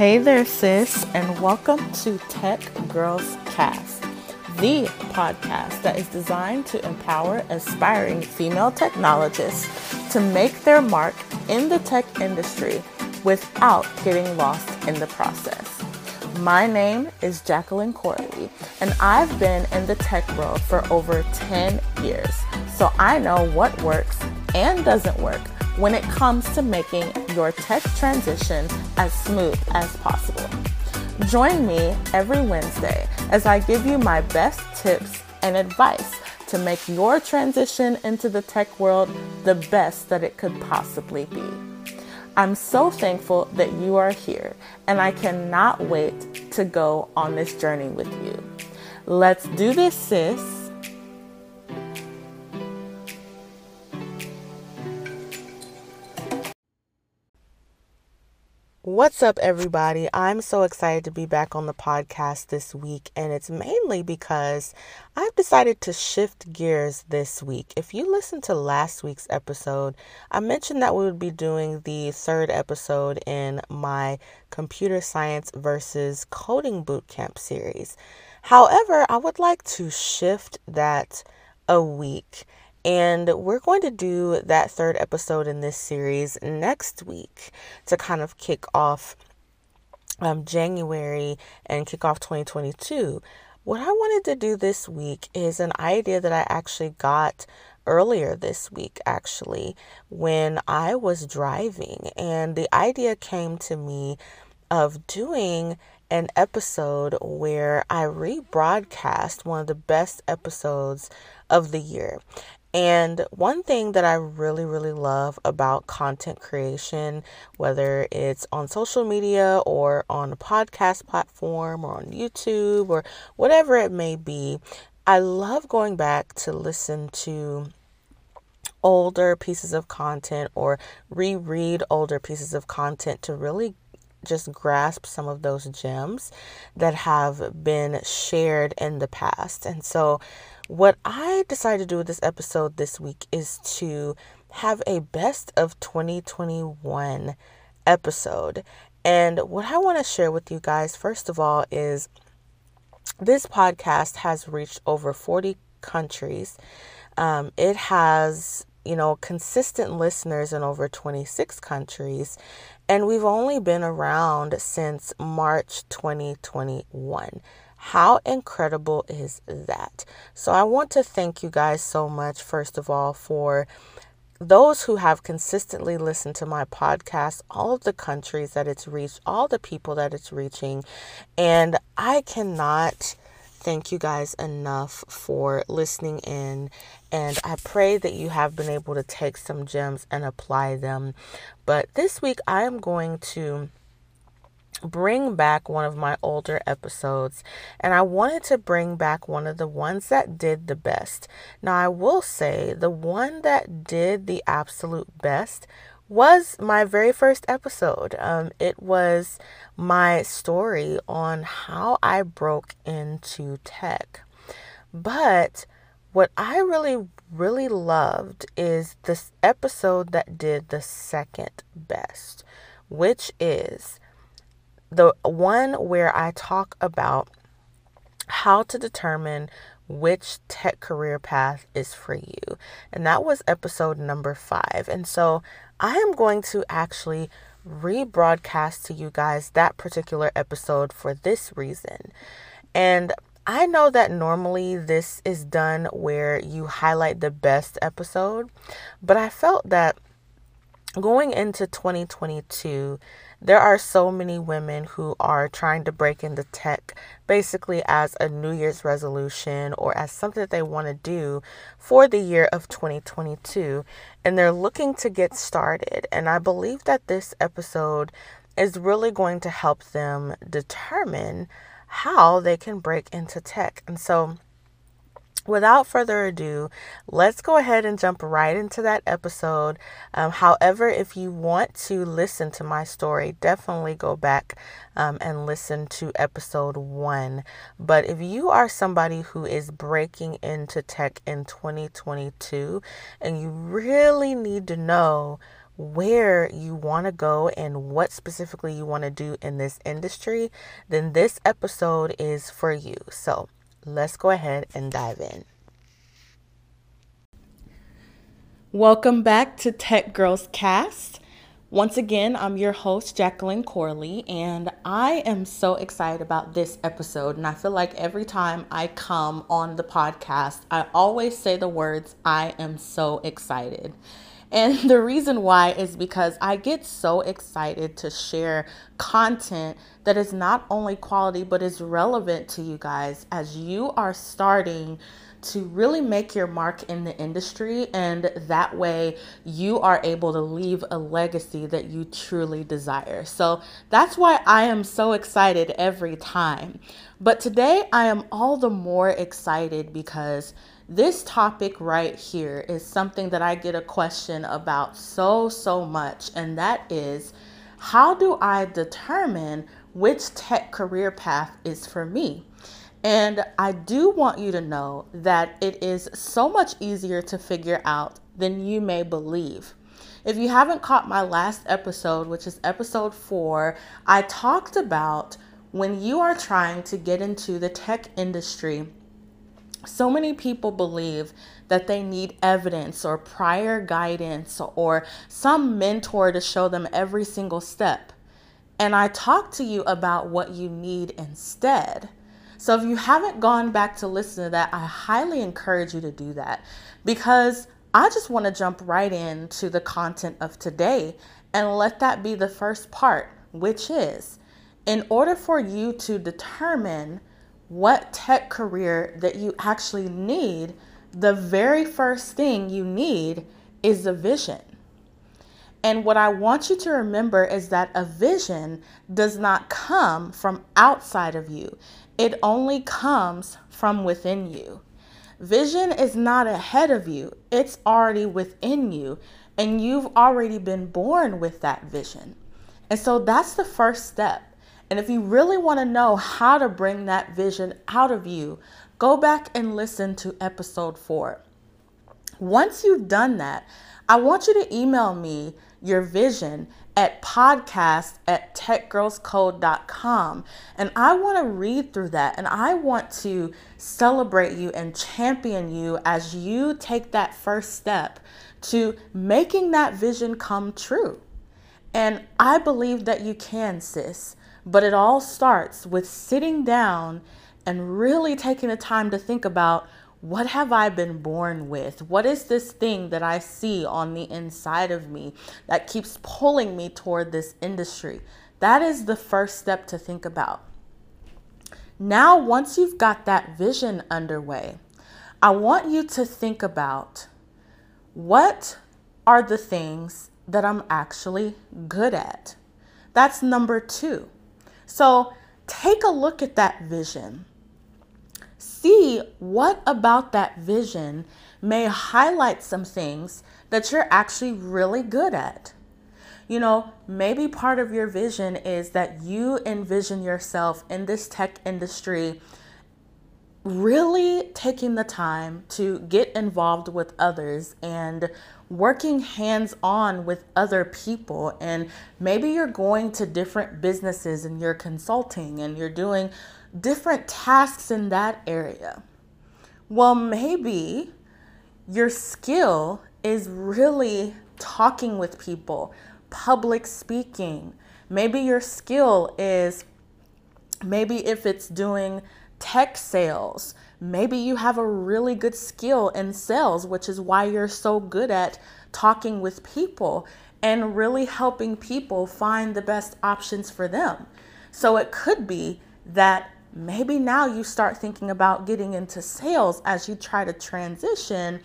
Hey there, sis, and welcome to Tech Girls Cast, the podcast that is designed to empower aspiring female technologists to make their mark in the tech industry without getting lost in the process. My name is Jacqueline Corley, and I've been in the tech world for over 10 years, so I know what works and doesn't work when it comes to making your tech transition as smooth as possible. Join me every Wednesday as I give you my best tips and advice to make your transition into the tech world the best that it could possibly be. I'm so thankful that you are here, and I cannot wait to go on this journey with you. Let's do this, sis. What's up, everybody? I'm so excited to be back on the podcast this week, and it's mainly because I've decided to shift gears this week. If you listened to last week's episode, I mentioned that we would be doing the third episode in my computer science versus coding bootcamp series. However, I would like to shift that a week and we're going to do that third episode in this series next week to kind of kick off um, January and kick off 2022. What I wanted to do this week is an idea that I actually got earlier this week, actually, when I was driving. And the idea came to me of doing an episode where I rebroadcast one of the best episodes of the year. And one thing that I really, really love about content creation, whether it's on social media or on a podcast platform or on YouTube or whatever it may be, I love going back to listen to older pieces of content or reread older pieces of content to really just grasp some of those gems that have been shared in the past. And so what I decided to do with this episode this week is to have a best of 2021 episode. And what I want to share with you guys, first of all, is this podcast has reached over 40 countries. Um, it has, you know, consistent listeners in over 26 countries. And we've only been around since March 2021. How incredible is that? So, I want to thank you guys so much, first of all, for those who have consistently listened to my podcast, all of the countries that it's reached, all the people that it's reaching. And I cannot thank you guys enough for listening in. And I pray that you have been able to take some gems and apply them. But this week, I am going to bring back one of my older episodes and I wanted to bring back one of the ones that did the best. Now, I will say the one that did the absolute best was my very first episode. Um, it was my story on how I broke into tech. But what I really, really loved is this episode that did the second best, which is the one where I talk about how to determine which tech career path is for you. And that was episode number five. And so I am going to actually rebroadcast to you guys that particular episode for this reason. And I know that normally this is done where you highlight the best episode, but I felt that going into 2022, there are so many women who are trying to break into tech basically as a New Year's resolution or as something that they want to do for the year of 2022. And they're looking to get started. And I believe that this episode is really going to help them determine how they can break into tech. And so, without further ado, let's go ahead and jump right into that episode. Um, however, if you want to listen to my story, definitely go back um, and listen to episode one. But if you are somebody who is breaking into tech in 2022 and you really need to know where you want to go and what specifically you want to do in this industry, then this episode is for you. So let's go ahead and dive in. Welcome back to Tech Girls Cast. Once again, I'm your host, Jacqueline Corley, and I am so excited about this episode. And I feel like every time I come on the podcast, I always say the words, I am so excited. And the reason why is because I get so excited to share content that is not only quality, but is relevant to you guys as you are starting to really make your mark in the industry. And that way you are able to leave a legacy that you truly desire. So that's why I am so excited every time. But today I am all the more excited because this topic right here is something that I get a question about so, so much. And that is how do I determine which tech career path is for me? And I do want you to know that it is so much easier to figure out than you may believe. If you haven't caught my last episode, which is episode four, I talked about when you are trying to get into the tech industry, so many people believe that they need evidence or prior guidance or some mentor to show them every single step. And I talked to you about what you need instead. So if you haven't gone back to listen to that, I highly encourage you to do that because I just want to jump right into the content of today and let that be the first part, which is in order for you to determine what tech career that you actually need, the very first thing you need is a vision. And what I want you to remember is that a vision does not come from outside of you. It only comes from within you. Vision is not ahead of you, it's already within you, and you've already been born with that vision. And so that's the first step. And if you really want to know how to bring that vision out of you, go back and listen to episode four. Once you've done that, I want you to email me your vision at podcast at techgirlscode.com. And I want to read through that and I want to celebrate you and champion you as you take that first step to making that vision come true. And I believe that you can, sis. But it all starts with sitting down and really taking the time to think about what have I been born with? What is this thing that I see on the inside of me that keeps pulling me toward this industry? That is the first step to think about. Now, once you've got that vision underway, I want you to think about what are the things that I'm actually good at. That's number two. So take a look at that vision see what about that vision may highlight some things that you're actually really good at. You know, maybe part of your vision is that you envision yourself in this tech industry really taking the time to get involved with others and working hands on with other people. And maybe you're going to different businesses and you're consulting and you're doing different tasks in that area. Well, maybe your skill is really talking with people, public speaking. Maybe your skill is maybe if it's doing tech sales, maybe you have a really good skill in sales, which is why you're so good at talking with people and really helping people find the best options for them. So it could be that maybe now you start thinking about getting into sales as you try to transition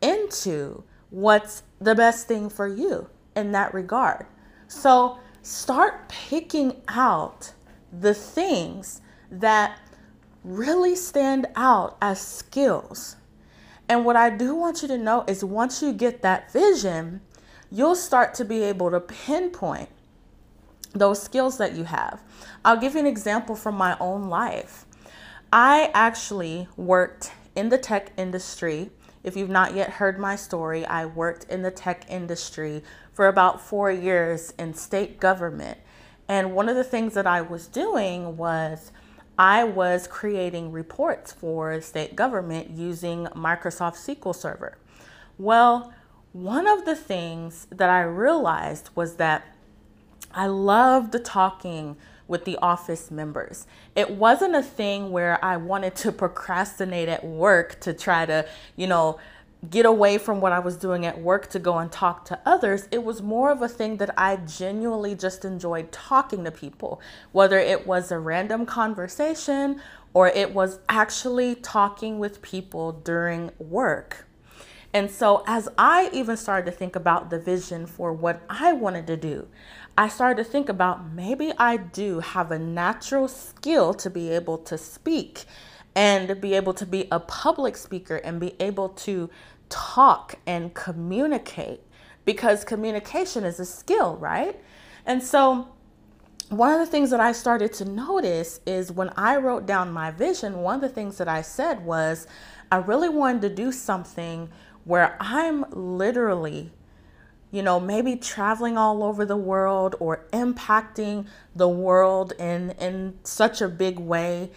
into what's the best thing for you in that regard. So start picking out the things that really stand out as skills. And what I do want you to know is once you get that vision, you'll start to be able to pinpoint those skills that you have. I'll give you an example from my own life. I actually worked in the tech industry if you've not yet heard my story, I worked in the tech industry for about four years in state government. And one of the things that I was doing was I was creating reports for state government using Microsoft SQL Server. Well, one of the things that I realized was that I loved talking with the office members. It wasn't a thing where I wanted to procrastinate at work to try to, you know, get away from what I was doing at work to go and talk to others. It was more of a thing that I genuinely just enjoyed talking to people, whether it was a random conversation or it was actually talking with people during work. And so, as I even started to think about the vision for what I wanted to do, I started to think about maybe I do have a natural skill to be able to speak and be able to be a public speaker and be able to talk and communicate because communication is a skill, right? And so, one of the things that I started to notice is when I wrote down my vision, one of the things that I said was I really wanted to do something where I'm literally you know, maybe traveling all over the world or impacting the world in in such a big way.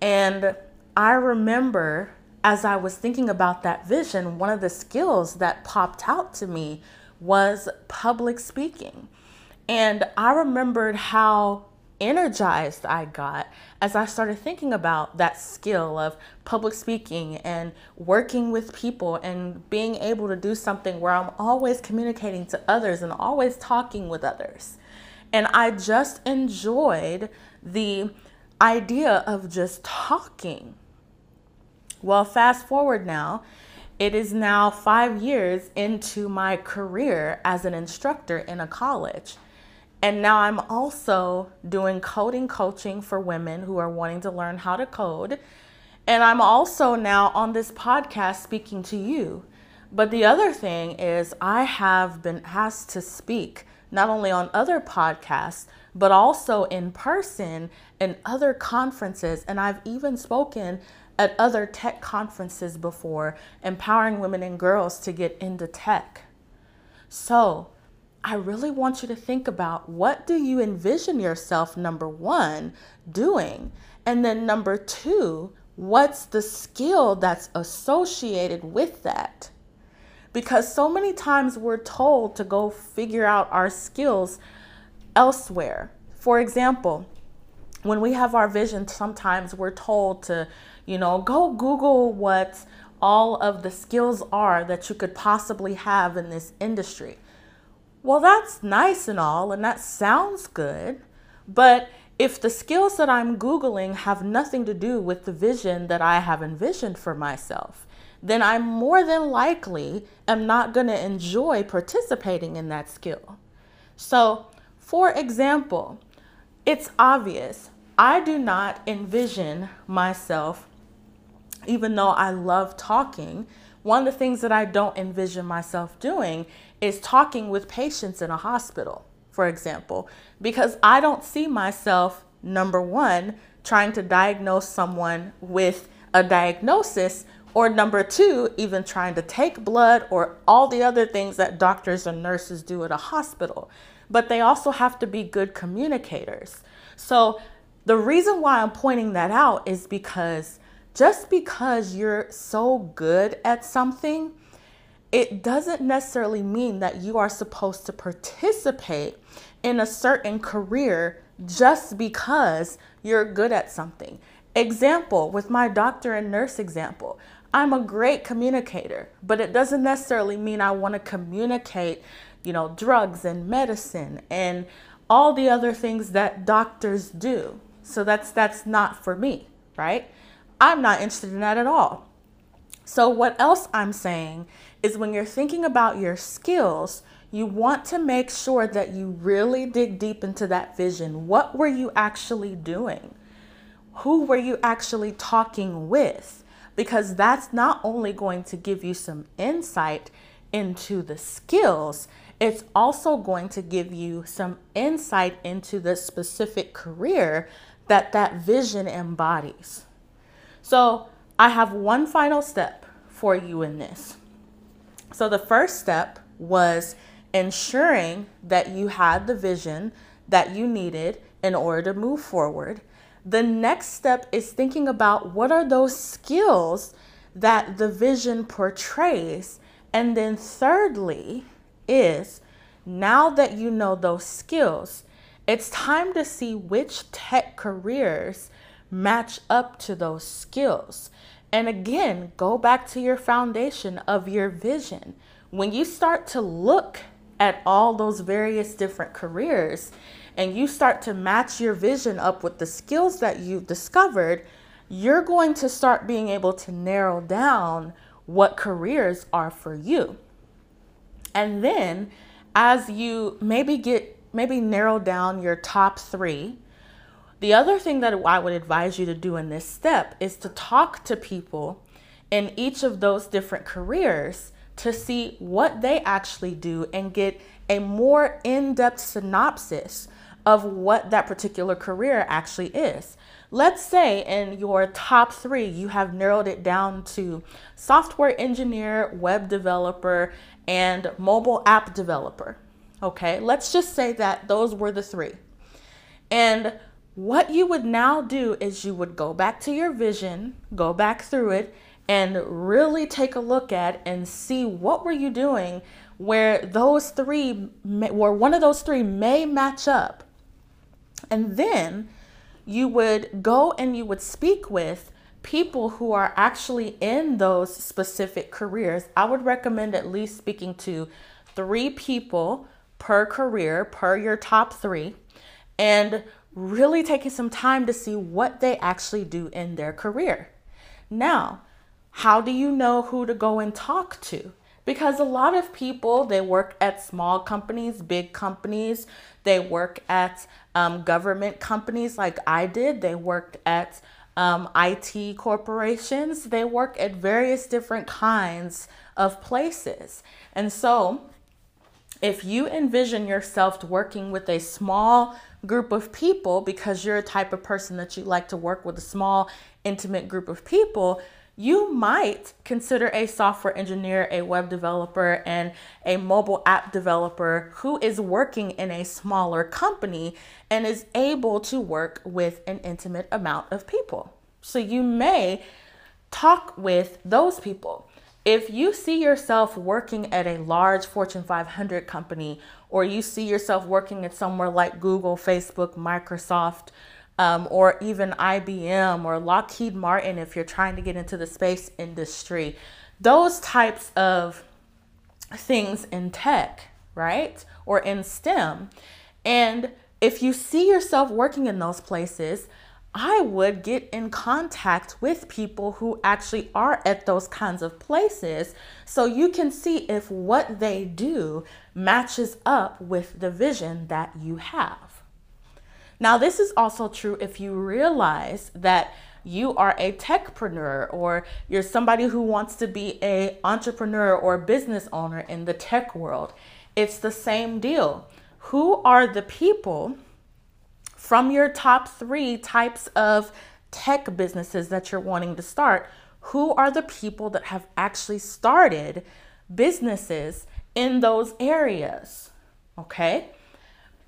And I remember as I was thinking about that vision, one of the skills that popped out to me was public speaking. And I remembered how energized I got as I started thinking about that skill of public speaking and working with people and being able to do something where I'm always communicating to others and always talking with others. And I just enjoyed the idea of just talking. Well, fast forward now, it is now five years into my career as an instructor in a college. And now I'm also doing coding coaching for women who are wanting to learn how to code. And I'm also now on this podcast speaking to you. But the other thing is, I have been asked to speak not only on other podcasts, but also in person in other conferences. And I've even spoken at other tech conferences before, empowering women and girls to get into tech. So, I really want you to think about what do you envision yourself number 1 doing? And then number 2, what's the skill that's associated with that? Because so many times we're told to go figure out our skills elsewhere. For example, when we have our vision, sometimes we're told to, you know, go Google what all of the skills are that you could possibly have in this industry. Well, that's nice and all, and that sounds good, but if the skills that I'm Googling have nothing to do with the vision that I have envisioned for myself, then I more than likely am not going to enjoy participating in that skill. So, for example, it's obvious I do not envision myself, even though I love talking, one of the things that I don't envision myself doing is talking with patients in a hospital, for example, because I don't see myself, number one, trying to diagnose someone with a diagnosis, or number two, even trying to take blood or all the other things that doctors and nurses do at a hospital. But they also have to be good communicators. So, the reason why I'm pointing that out is because just because you're so good at something, it doesn't necessarily mean that you are supposed to participate in a certain career just because you're good at something. Example with my doctor and nurse example, I'm a great communicator, but it doesn't necessarily mean I want to communicate, you know, drugs and medicine and all the other things that doctors do. So that's that's not for me, right? I'm not interested in that at all. So, what else I'm saying is when you're thinking about your skills, you want to make sure that you really dig deep into that vision. What were you actually doing? Who were you actually talking with? Because that's not only going to give you some insight into the skills, it's also going to give you some insight into the specific career that that vision embodies. So I have one final step for you in this. So, the first step was ensuring that you had the vision that you needed in order to move forward. The next step is thinking about what are those skills that the vision portrays. And then, thirdly, is now that you know those skills, it's time to see which tech careers match up to those skills. And again, go back to your foundation of your vision. When you start to look at all those various different careers and you start to match your vision up with the skills that you've discovered, you're going to start being able to narrow down what careers are for you. And then as you maybe get maybe narrow down your top 3 the other thing that I would advise you to do in this step is to talk to people in each of those different careers to see what they actually do and get a more in depth synopsis of what that particular career actually is. Let's say in your top three, you have narrowed it down to software engineer, web developer, and mobile app developer. Okay, let's just say that those were the three. And what you would now do is you would go back to your vision, go back through it, and really take a look at and see what were you doing where those three, where one of those three may match up. And then you would go and you would speak with people who are actually in those specific careers. I would recommend at least speaking to three people per career, per your top three. And really taking some time to see what they actually do in their career. Now, how do you know who to go and talk to? Because a lot of people, they work at small companies, big companies, they work at um, government companies like I did, they worked at um, IT corporations, they work at various different kinds of places. And so, if you envision yourself working with a small group of people because you're a type of person that you like to work with a small, intimate group of people, you might consider a software engineer, a web developer, and a mobile app developer who is working in a smaller company and is able to work with an intimate amount of people. So you may talk with those people. If you see yourself working at a large Fortune 500 company, or you see yourself working at somewhere like Google, Facebook, Microsoft, um, or even IBM or Lockheed Martin, if you're trying to get into the space industry, those types of things in tech, right? Or in STEM. And if you see yourself working in those places, I would get in contact with people who actually are at those kinds of places so you can see if what they do matches up with the vision that you have. Now, this is also true if you realize that you are a techpreneur or you're somebody who wants to be a entrepreneur or business owner in the tech world. It's the same deal. Who are the people from your top three types of tech businesses that you're wanting to start, who are the people that have actually started businesses in those areas? Okay.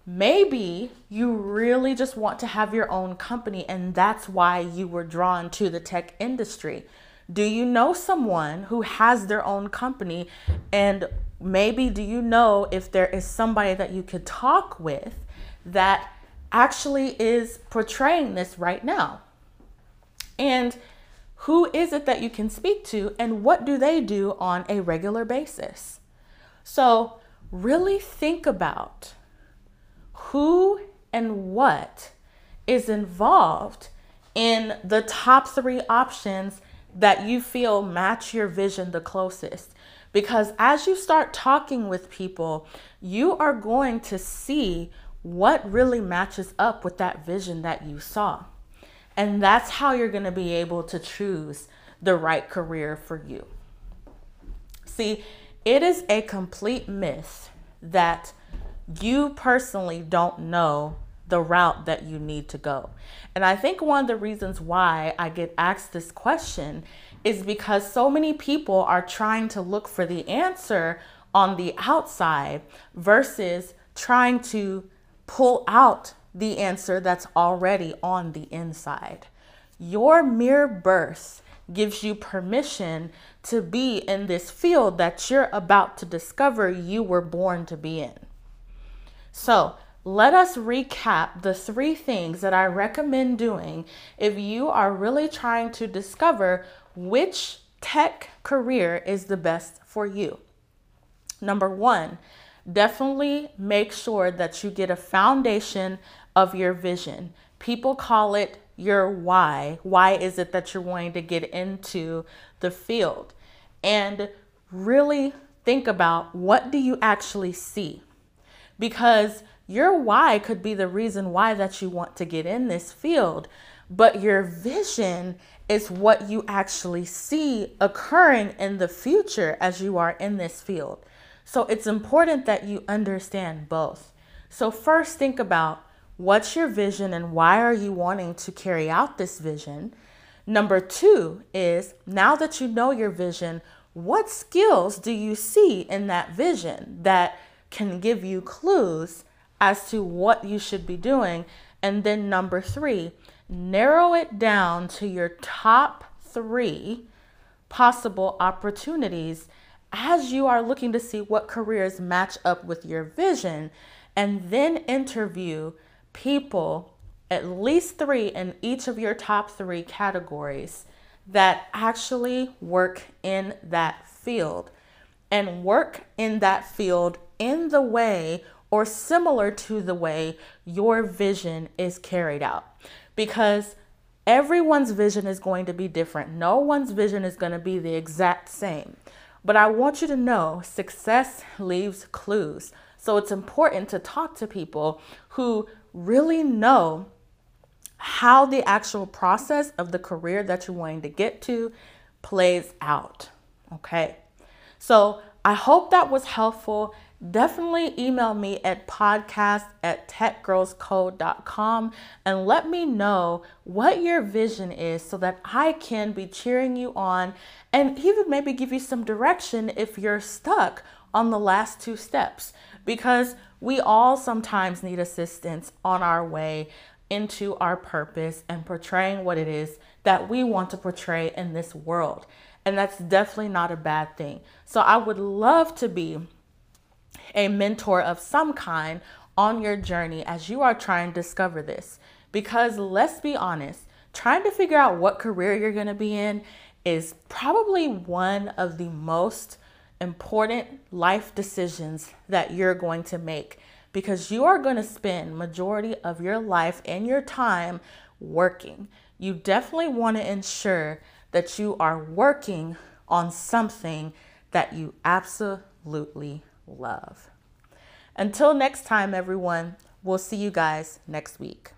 Maybe you really just want to have your own company and that's why you were drawn to the tech industry. Do you know someone who has their own company? And maybe do you know if there is somebody that you could talk with that actually is portraying this right now. And who is it that you can speak to, and what do they do on a regular basis? So, really think about who and what is involved in the top three options that you feel match your vision the closest. Because as you start talking with people, you are going to see what really matches up with that vision that you saw. And that's how you're going to be able to choose the right career for you. See, it is a complete myth that you personally don't know the route that you need to go. And I think one of the reasons why I get asked this question is because so many people are trying to look for the answer on the outside versus trying to pull out the answer that's already on the inside. Your mere birth gives you permission to be in this field that you're about to discover you were born to be in. So, let us recap the three things that I recommend doing if you are really trying to discover which tech career is the best for you. Number one, definitely make sure that you get a foundation of your vision. People call it your why. Why is it that you're wanting to get into the field? And really think about what do you actually see? Because your why could be the reason why that you want to get in this field, but your vision is what you actually see occurring in the future as you are in this field. So it's important that you understand both. So first think about what's your vision and why are you wanting to carry out this vision? Number 2 is now that you know your vision, what skills do you see in that vision that can give you clues as to what you should be doing? And then number 3, narrow it down to your top 3 possible opportunities as you are looking to see what careers match up with your vision, and then interview people, at least three in each of your top three categories, that actually work in that field and work in that field in the way or similar to the way your vision is carried out. Because everyone's vision is going to be different. No one's vision is going to be the exact same. But I want you to know success leaves clues. So it's important to talk to people who really know how the actual process of the career that you're wanting to get to plays out. Okay. So I hope that was helpful definitely email me at podcast at techgirlscode.com and let me know what your vision is so that I can be cheering you on and even maybe give you some direction if you're stuck on the last two steps because we all sometimes need assistance on our way into our purpose and portraying what it is that we want to portray in this world. And that's definitely not a bad thing. So I would love to be a mentor of some kind on your journey as you are trying to discover this. Because let's be honest, trying to figure out what career you're going to be in is probably one of the most important life decisions that you're going to make because you are going to spend majority of your life and your time working. You definitely want to ensure that you are working on something that you absolutely love. Until next time, everyone, we'll see you guys next week.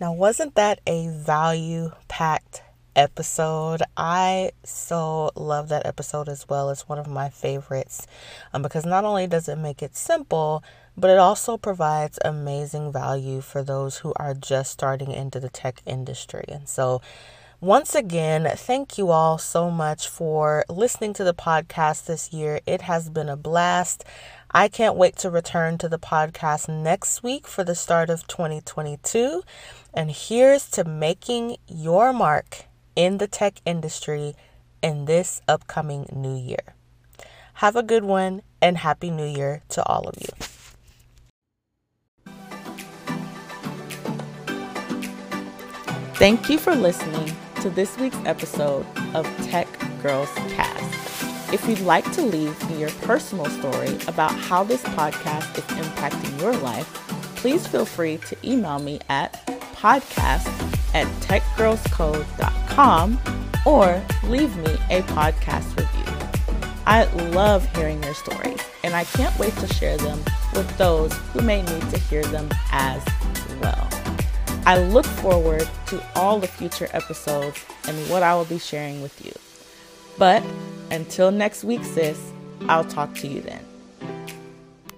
Now, wasn't that a value packed episode? I so love that episode as well. It's one of my favorites um, because not only does it make it simple, but it also provides amazing value for those who are just starting into the tech industry. And so, once again, thank you all so much for listening to the podcast this year. It has been a blast. I can't wait to return to the podcast next week for the start of 2022. And here's to making your mark in the tech industry in this upcoming new year. Have a good one and Happy New Year to all of you. Thank you for listening to this week's episode of Tech Girls Cast. If you'd like to leave me your personal story about how this podcast is impacting your life, please feel free to email me at podcast at techgirlscode.com or leave me a podcast review. I love hearing your stories, and I can't wait to share them with those who may need to hear them as well. I look forward to all the future episodes and what I will be sharing with you. But until next week, sis, I'll talk to you then.